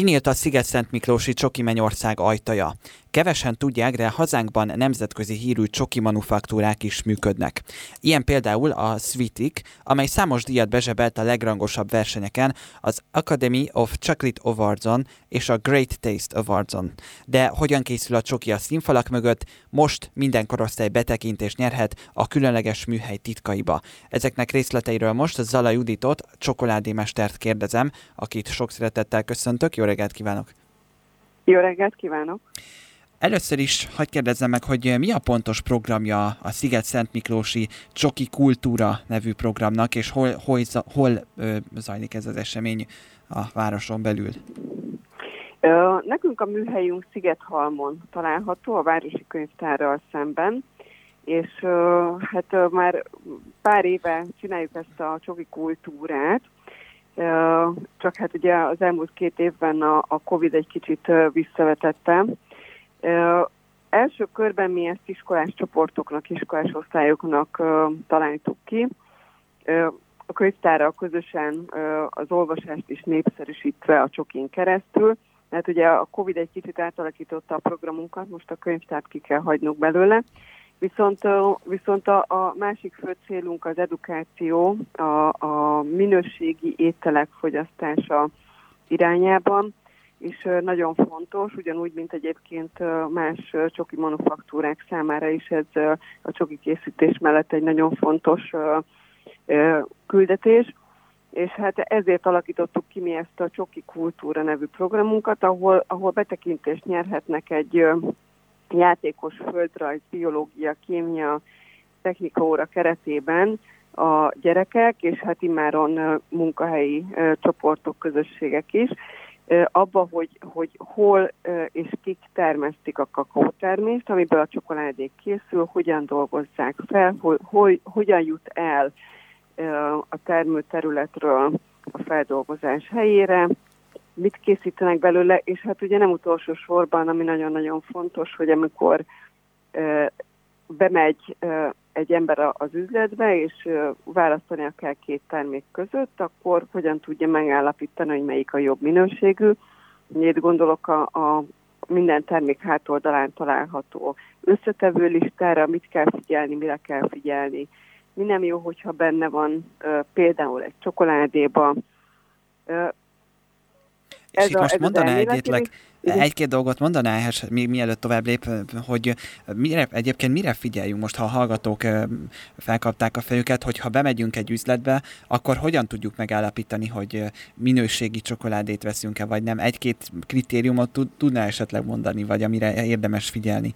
Kinyílt a Sziget-Szent Miklósi Csoki Mennyország ajtaja. Kevesen tudják, de hazánkban nemzetközi hírű csoki manufaktúrák is működnek. Ilyen például a Sweetik, amely számos díjat bezsebelt a legrangosabb versenyeken, az Academy of Chocolate Awards-on és a Great Taste Awards-on. De hogyan készül a csoki a színfalak mögött, most minden korosztály betekintést nyerhet a különleges műhely titkaiba. Ezeknek részleteiről most Zala Juditot, csokoládémestert kérdezem, akit sok szeretettel köszöntök. Jó reggelt kívánok! Jó reggelt kívánok! Először is hagyd kérdezzem meg, hogy mi a pontos programja a Sziget-Szent Miklósi Csoki Kultúra nevű programnak, és hol, hol, hol zajlik ez az esemény a városon belül? Nekünk a műhelyünk Szigethalmon található, a Városi Könyvtárral szemben, és hát már pár éve csináljuk ezt a csoki kultúrát, csak hát ugye az elmúlt két évben a, a Covid egy kicsit visszavetette, első körben mi ezt iskolás csoportoknak, iskolás osztályoknak találtuk ki. A könyvtárral közösen az olvasást is népszerűsítve a csokin keresztül, mert ugye a Covid egy kicsit átalakította a programunkat, most a könyvtárt ki kell hagynunk belőle. Viszont, viszont a, a másik fő célunk az edukáció, a, a minőségi ételek fogyasztása irányában, és nagyon fontos, ugyanúgy, mint egyébként más csoki manufaktúrák számára is ez a csoki készítés mellett egy nagyon fontos küldetés, és hát ezért alakítottuk ki mi ezt a Csoki Kultúra nevű programunkat, ahol, ahol betekintést nyerhetnek egy játékos földrajz, biológia, kémia, technika óra keretében a gyerekek, és hát immáron munkahelyi csoportok, közösségek is, abba, hogy, hogy hol és kik termesztik a kakaótermést, amiből a csokoládék készül, hogyan dolgozzák fel, hogy, hogy, hogyan jut el a termőterületről a feldolgozás helyére, mit készítenek belőle, és hát ugye nem utolsó sorban, ami nagyon-nagyon fontos, hogy amikor bemegy egy ember az üzletbe, és választania kell két termék között, akkor hogyan tudja megállapítani, hogy melyik a jobb minőségű. Itt gondolok a, a minden termék hátoldalán található összetevő listára, mit kell figyelni, mire kell figyelni. Mi nem jó, hogyha benne van például egy csokoládéba, és itt most mondaná egyetleg, egy-két dolgot mondaná ehhez, mi, mielőtt tovább lép, hogy mire, egyébként mire figyeljünk most, ha a hallgatók felkapták a fejüket, hogy ha bemegyünk egy üzletbe, akkor hogyan tudjuk megállapítani, hogy minőségi csokoládét veszünk-e, vagy nem? Egy-két kritériumot tud, tudná esetleg mondani, vagy amire érdemes figyelni?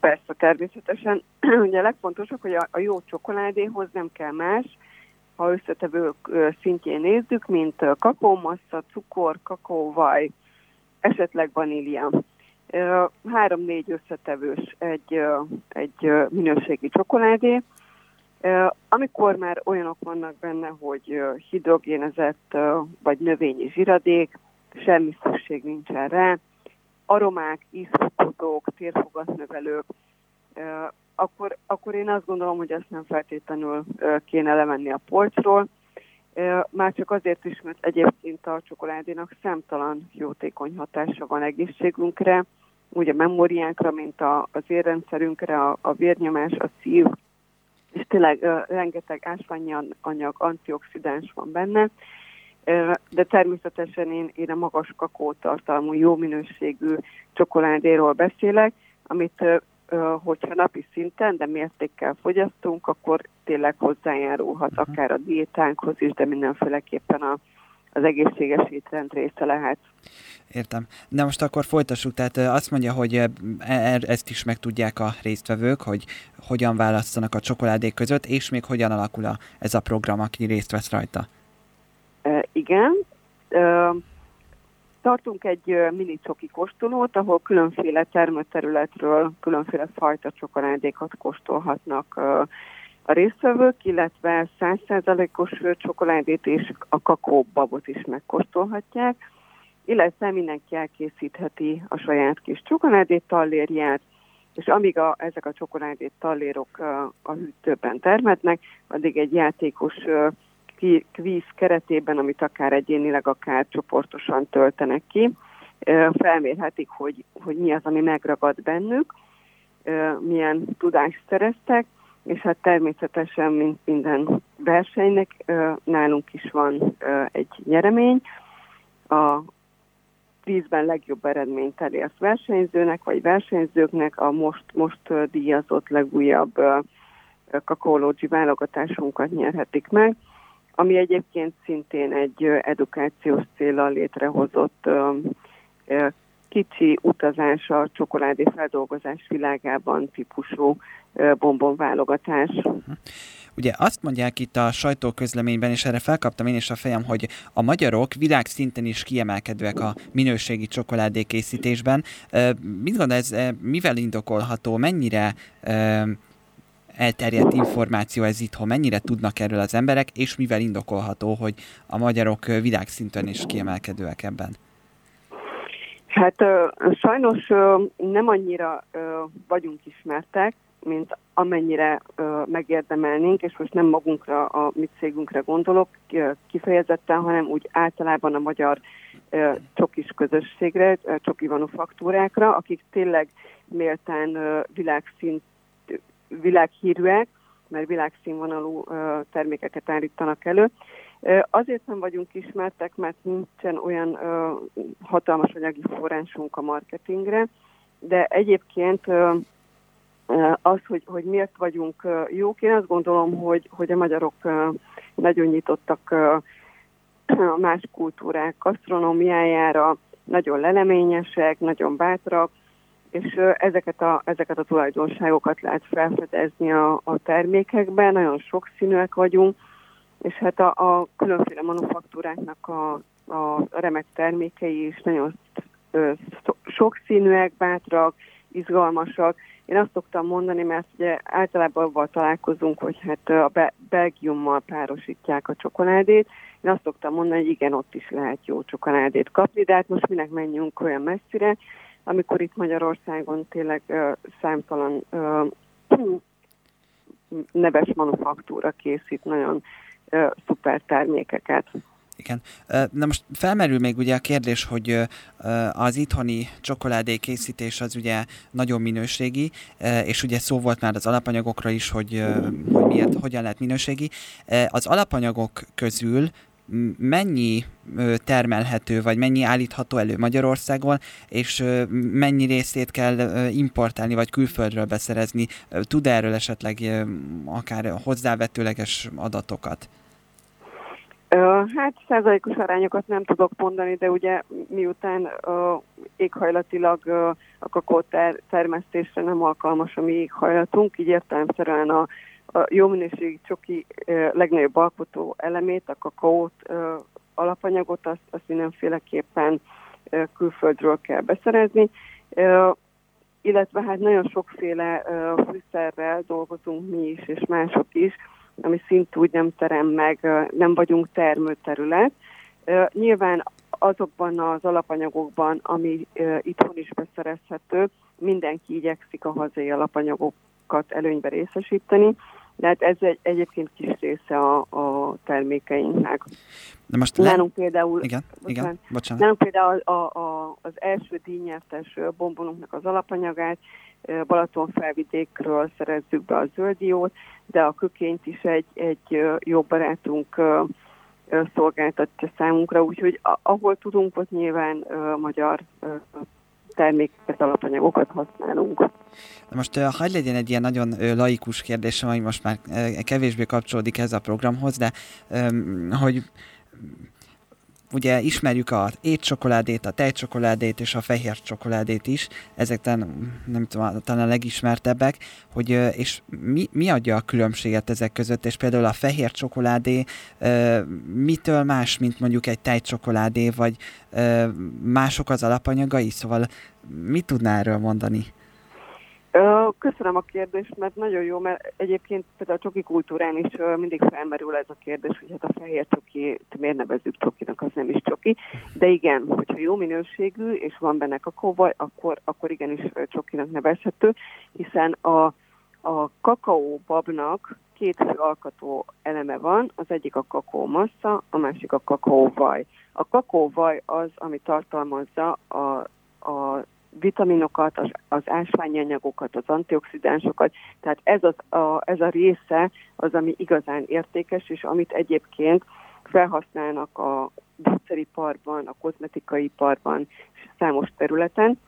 Persze, természetesen. Ugye a legfontosabb, hogy a, a jó csokoládéhoz nem kell más, ha összetevők szintjén nézzük, mint kakaómassza, cukor, kakaóvaj, esetleg vanília. Három-négy összetevős egy, egy minőségi csokoládé. Amikor már olyanok vannak benne, hogy hidrogénezett vagy növényi zsiradék, semmi szükség nincsen rá, aromák, ízfokozók, térfogatnövelők, akkor, akkor én azt gondolom, hogy ezt nem feltétlenül kéne levenni a polcról. Már csak azért is, mert egyébként a csokoládénak számtalan jótékony hatása van egészségünkre, úgy a memóriánkra, mint a, az érrendszerünkre, a, vérnyomás, a szív, és tényleg rengeteg ásványi anyag, antioxidáns van benne, de természetesen én, én a magas kakaótartalmú, jó minőségű csokoládéról beszélek, amit hogyha napi szinten, de mértékkel fogyasztunk, akkor tényleg hozzájárulhat uh-huh. akár a diétánkhoz is, de mindenféleképpen a, az egészséges étrend része lehet. Értem. De most akkor folytassuk, tehát azt mondja, hogy e, e, ezt is megtudják a résztvevők, hogy hogyan választanak a csokoládék között, és még hogyan alakul a, ez a program, aki részt vesz rajta. E, igen. Tartunk egy mini csoki kóstolót, ahol különféle termőterületről különféle fajta csokoládékat kóstolhatnak a résztvevők, illetve 100%-os csokoládét és a kakaóbabot is megkóstolhatják, illetve mindenki elkészítheti a saját kis csokoládét tallérját, és amíg a, ezek a csokoládét tallérok a, a hűtőben termetnek, addig egy játékos kvíz keretében, amit akár egyénileg, akár csoportosan töltenek ki, felmérhetik, hogy, hogy mi az, ami megragad bennük, milyen tudást szereztek, és hát természetesen, mint minden versenynek, nálunk is van egy nyeremény. A vízben legjobb eredményt elért versenyzőnek, vagy versenyzőknek a most, most díjazott legújabb kakaológyi válogatásunkat nyerhetik meg, ami egyébként szintén egy edukációs célral létrehozott kicsi utazás a csokoládé feldolgozás világában típusú bombonválogatás. Ugye azt mondják itt a sajtóközleményben, és erre felkaptam én is a fejem, hogy a magyarok világszinten is kiemelkedőek a minőségi csokoládé készítésben. Mit gondol ez, mivel indokolható, mennyire elterjedt információ ez itthon, mennyire tudnak erről az emberek, és mivel indokolható, hogy a magyarok világszinten is kiemelkedőek ebben? Hát sajnos nem annyira vagyunk ismertek, mint amennyire megérdemelnénk, és most nem magunkra, a mi cégünkre gondolok kifejezetten, hanem úgy általában a magyar csokis közösségre, csoki manufaktúrákra, akik tényleg méltán világszint, világhírűek, mert világszínvonalú termékeket állítanak elő, Azért nem vagyunk ismertek, mert nincsen olyan hatalmas anyagi forrásunk a marketingre, de egyébként az, hogy, hogy miért vagyunk jók, én azt gondolom, hogy, hogy a magyarok nagyon nyitottak a más kultúrák gasztronómiájára, nagyon leleményesek, nagyon bátrak, és ezeket a, ezeket a tulajdonságokat lehet felfedezni a, a termékekben, nagyon sokszínűek vagyunk, és hát a, a különféle manufaktúráknak a, a remek termékei is nagyon ö, sokszínűek, bátrak, izgalmasak. Én azt szoktam mondani, mert ugye általában avval találkozunk, hogy hát a Be- Belgiummal párosítják a csokoládét. Én azt szoktam mondani, hogy igen, ott is lehet jó csokoládét kapni, de hát most minek menjünk olyan messzire, amikor itt Magyarországon tényleg ö, számtalan ö, neves manufaktúra készít nagyon szuper termékeket. Igen. Na most felmerül még ugye a kérdés, hogy az itthoni csokoládé készítés az ugye nagyon minőségi, és ugye szó volt már az alapanyagokra is, hogy, hogy miért, hogyan lehet minőségi. Az alapanyagok közül mennyi termelhető, vagy mennyi állítható elő Magyarországon, és mennyi részét kell importálni, vagy külföldről beszerezni. Tud -e erről esetleg akár hozzávetőleges adatokat? Hát százalékos arányokat nem tudok mondani, de ugye miután uh, éghajlatilag uh, a kakó ter- termesztésre nem alkalmas a mi éghajlatunk, így értelemszerűen a, a jó minőségi csoki legnagyobb alkotó elemét, a kakaót, alapanyagot, azt, azt mindenféleképpen külföldről kell beszerezni. Illetve hát nagyon sokféle fűszerrel dolgozunk mi is, és mások is, ami szintúgy nem terem meg, nem vagyunk termőterület. Nyilván azokban az alapanyagokban, ami itthon is beszerezhető, mindenki igyekszik a hazai alapanyagokat előnybe részesíteni, de hát ez egy, egyébként kis része a, a termékeinknek. De most nálunk le... például, igen, bocsánat, igen, bocsánat. Nálunk például a, a, az első díjnyertes bombonunknak az alapanyagát Balaton felvidékről szerezzük be a zöldiót, de a kökényt is egy, egy jó barátunk szolgáltatja számunkra, úgyhogy ahol tudunk, ott nyilván magyar termékeket, alapanyagokat használunk. Most hagyd legyen egy ilyen nagyon laikus kérdés, ami most már kevésbé kapcsolódik ez a programhoz, de hogy ugye ismerjük a étcsokoládét, a tejcsokoládét és a fehér csokoládét is, ezek nem tudom, talán a legismertebbek, hogy, és mi, mi adja a különbséget ezek között, és például a fehér csokoládé mitől más, mint mondjuk egy tejcsokoládé, vagy mások az alapanyagai, szóval mit tudná erről mondani? Köszönöm a kérdést, mert nagyon jó, mert egyébként például a csoki kultúrán is mindig felmerül ez a kérdés, hogy hát a fehér csoki, miért nevezzük csokinak, az nem is csoki. De igen, hogyha jó minőségű, és van benne kakaóvaj, akkor, akkor igenis csokinak nevezhető, hiszen a, a kakaóbabnak két fő alkotó eleme van, az egyik a kakaómassa, a másik a kakaóvaj. A kakaóvaj az, ami tartalmazza a, a vitaminokat, az, az ásványi anyagokat, az antioxidánsokat, tehát ez, az, a, ez a része az, ami igazán értékes, és amit egyébként felhasználnak a gyógyszeriparban, a kozmetikai parban, és számos területen.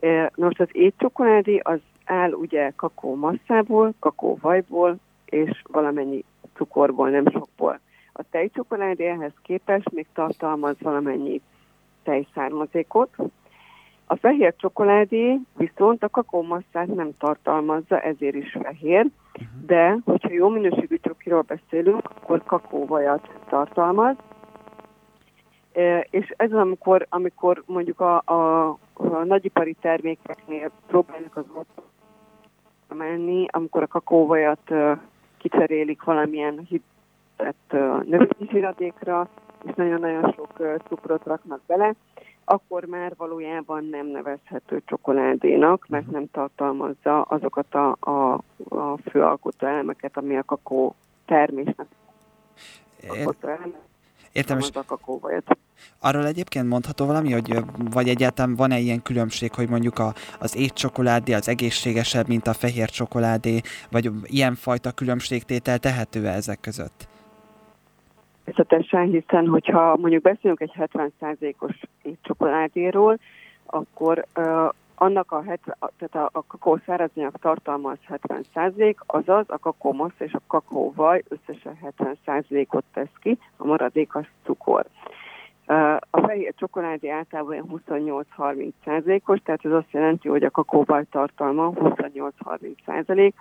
E, most az étcsokoládé az áll ugye kakaómasszából, kakaóvajból, és valamennyi cukorból, nem sokból. A tejcsokoládé ehhez képest még tartalmaz valamennyi tejszármazékot, a fehér csokoládé viszont a kakaómasszát nem tartalmazza, ezért is fehér, uh-huh. de hogyha jó minőségű csokiról beszélünk, akkor kakaóvajat tartalmaz. És ez amikor, amikor mondjuk a, a, a nagyipari termékeknél próbálnak az menni, amikor a kakaóvajat kicserélik valamilyen hitett növényi zsiradékra, és nagyon-nagyon sok cukrot raknak bele, akkor már valójában nem nevezhető csokoládénak, mert mhm. nem tartalmazza azokat a, a, a főalkotó elemeket, ami a kakó termésnek alkotó elemek. Értem, és arról egyébként mondható valami, hogy vagy egyáltalán van-e ilyen különbség, hogy mondjuk a, az étcsokoládé az egészségesebb, mint a fehér csokoládé, vagy ilyen fajta különbségtétel tehető -e ezek között? Természetesen, hiszen hogyha mondjuk beszélünk egy 70%-os csokoládéról, akkor uh, annak a, 70, tehát a, a kakó szárazanyag tartalma az 70% azaz a kakómasz és a kakóvaj összesen 70 ot tesz ki, a maradék az cukor. A fehér csokoládé általában 28-30 os tehát ez azt jelenti, hogy a kakóvaj tartalma 28-30%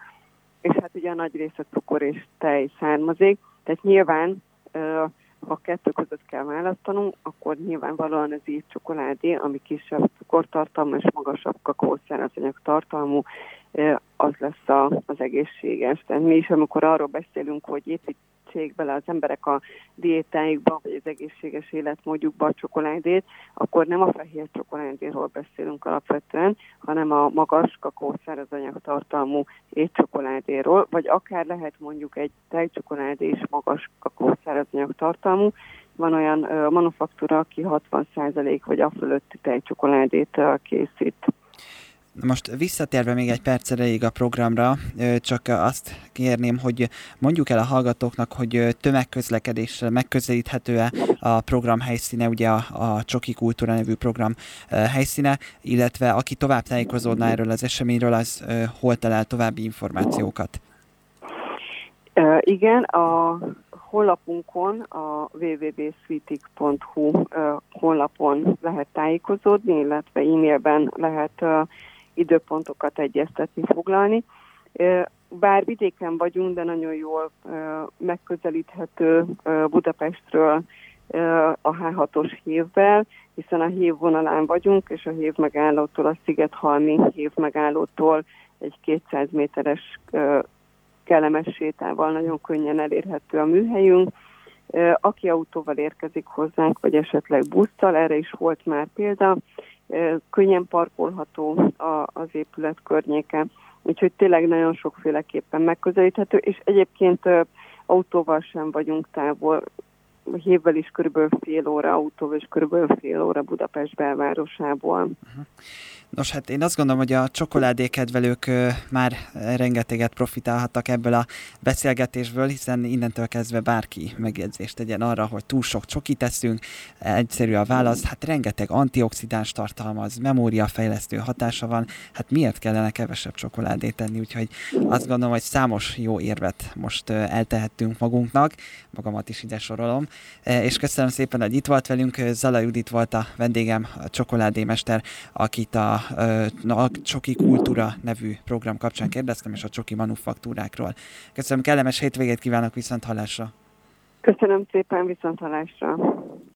és hát ugye a nagy része cukor és tej származik, tehát nyilván ha a kettő között kell választanunk, akkor nyilvánvalóan az íz csokoládé, ami kisebb cukortartalmú és magasabb kakaószárazanyag tartalmú, az lesz az egészséges. Tehát mi is, amikor arról beszélünk, hogy épít építsék bele az emberek a diétáikba, vagy az egészséges életmódjukba a csokoládét, akkor nem a fehér csokoládéról beszélünk alapvetően, hanem a magas kakaószárazanyag tartalmú étcsokoládéról, vagy akár lehet mondjuk egy tejcsokoládé is magas kakaószárazanyag tartalmú, van olyan manufaktúra, aki 60% vagy a fölötti tejcsokoládét készít. Most visszatérve még egy perc erejéig a programra, csak azt kérném, hogy mondjuk el a hallgatóknak, hogy tömegközlekedéssel megközelíthető-e a program helyszíne, ugye a, a Csoki Kultúra nevű program helyszíne, illetve aki tovább tájékozódna erről az eseményről, az hol talál további információkat? Igen, a honlapunkon, a www.sweetik.hu honlapon lehet tájékozódni, illetve e-mailben lehet időpontokat egyeztetni, foglalni. Bár vidéken vagyunk, de nagyon jól megközelíthető Budapestről a H6-os hívvel, hiszen a hív vonalán vagyunk, és a hív megállótól, a Szigethalmi hív megállótól egy 200 méteres kellemes sétával nagyon könnyen elérhető a műhelyünk. Aki autóval érkezik hozzánk, vagy esetleg busztal, erre is volt már példa, könnyen parkolható az épület környéke, úgyhogy tényleg nagyon sokféleképpen megközelíthető, és egyébként autóval sem vagyunk távol, hévvel is körülbelül fél óra autóval, és körülbelül fél óra Budapest belvárosából. Nos, hát én azt gondolom, hogy a csokoládékedvelők már rengeteget profitálhattak ebből a beszélgetésből, hiszen innentől kezdve bárki megjegyzést tegyen arra, hogy túl sok csoki teszünk, egyszerű a válasz, hát rengeteg antioxidáns tartalmaz, memóriafejlesztő hatása van, hát miért kellene kevesebb csokoládét tenni, úgyhogy azt gondolom, hogy számos jó érvet most eltehettünk magunknak, magamat is ide sorolom, és köszönöm szépen, hogy itt volt velünk, Zala Judit volt a vendégem, a csokoládémester, akit a a Csoki Kultúra nevű program kapcsán kérdeztem, és a Csoki manufaktúrákról. Köszönöm, kellemes hétvégét kívánok, viszont hallásra! Köszönöm szépen, viszont hallásra!